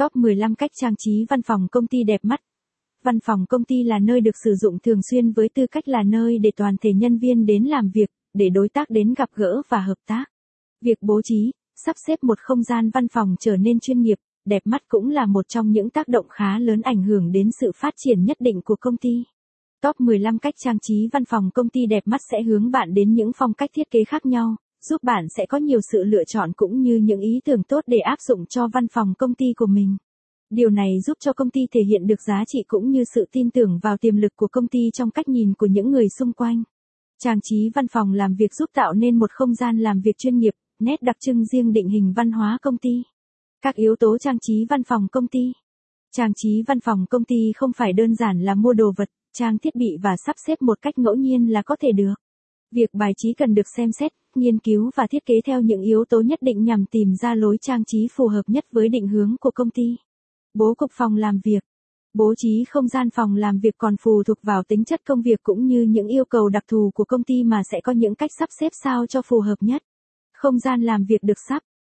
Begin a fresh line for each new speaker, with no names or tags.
Top 15 cách trang trí văn phòng công ty đẹp mắt. Văn phòng công ty là nơi được sử dụng thường xuyên với tư cách là nơi để toàn thể nhân viên đến làm việc, để đối tác đến gặp gỡ và hợp tác. Việc bố trí, sắp xếp một không gian văn phòng trở nên chuyên nghiệp, đẹp mắt cũng là một trong những tác động khá lớn ảnh hưởng đến sự phát triển nhất định của công ty. Top 15 cách trang trí văn phòng công ty đẹp mắt sẽ hướng bạn đến những phong cách thiết kế khác nhau, giúp bạn sẽ có nhiều sự lựa chọn cũng như những ý tưởng tốt để áp dụng cho văn phòng công ty của mình. Điều này giúp cho công ty thể hiện được giá trị cũng như sự tin tưởng vào tiềm lực của công ty trong cách nhìn của những người xung quanh. Trang trí văn phòng làm việc giúp tạo nên một không gian làm việc chuyên nghiệp, nét đặc trưng riêng định hình văn hóa công ty. Các yếu tố trang trí văn phòng công ty. Trang trí văn phòng công ty không phải đơn giản là mua đồ vật, trang thiết bị và sắp xếp một cách ngẫu nhiên là có thể được. Việc bài trí cần được xem xét, nghiên cứu và thiết kế theo những yếu tố nhất định nhằm tìm ra lối trang trí phù hợp nhất với định hướng của công ty. Bố cục phòng làm việc. Bố trí không gian phòng làm việc còn phù thuộc vào tính chất công việc cũng như những yêu cầu đặc thù của công ty mà sẽ có những cách sắp xếp sao cho phù hợp nhất. Không gian làm việc được sắp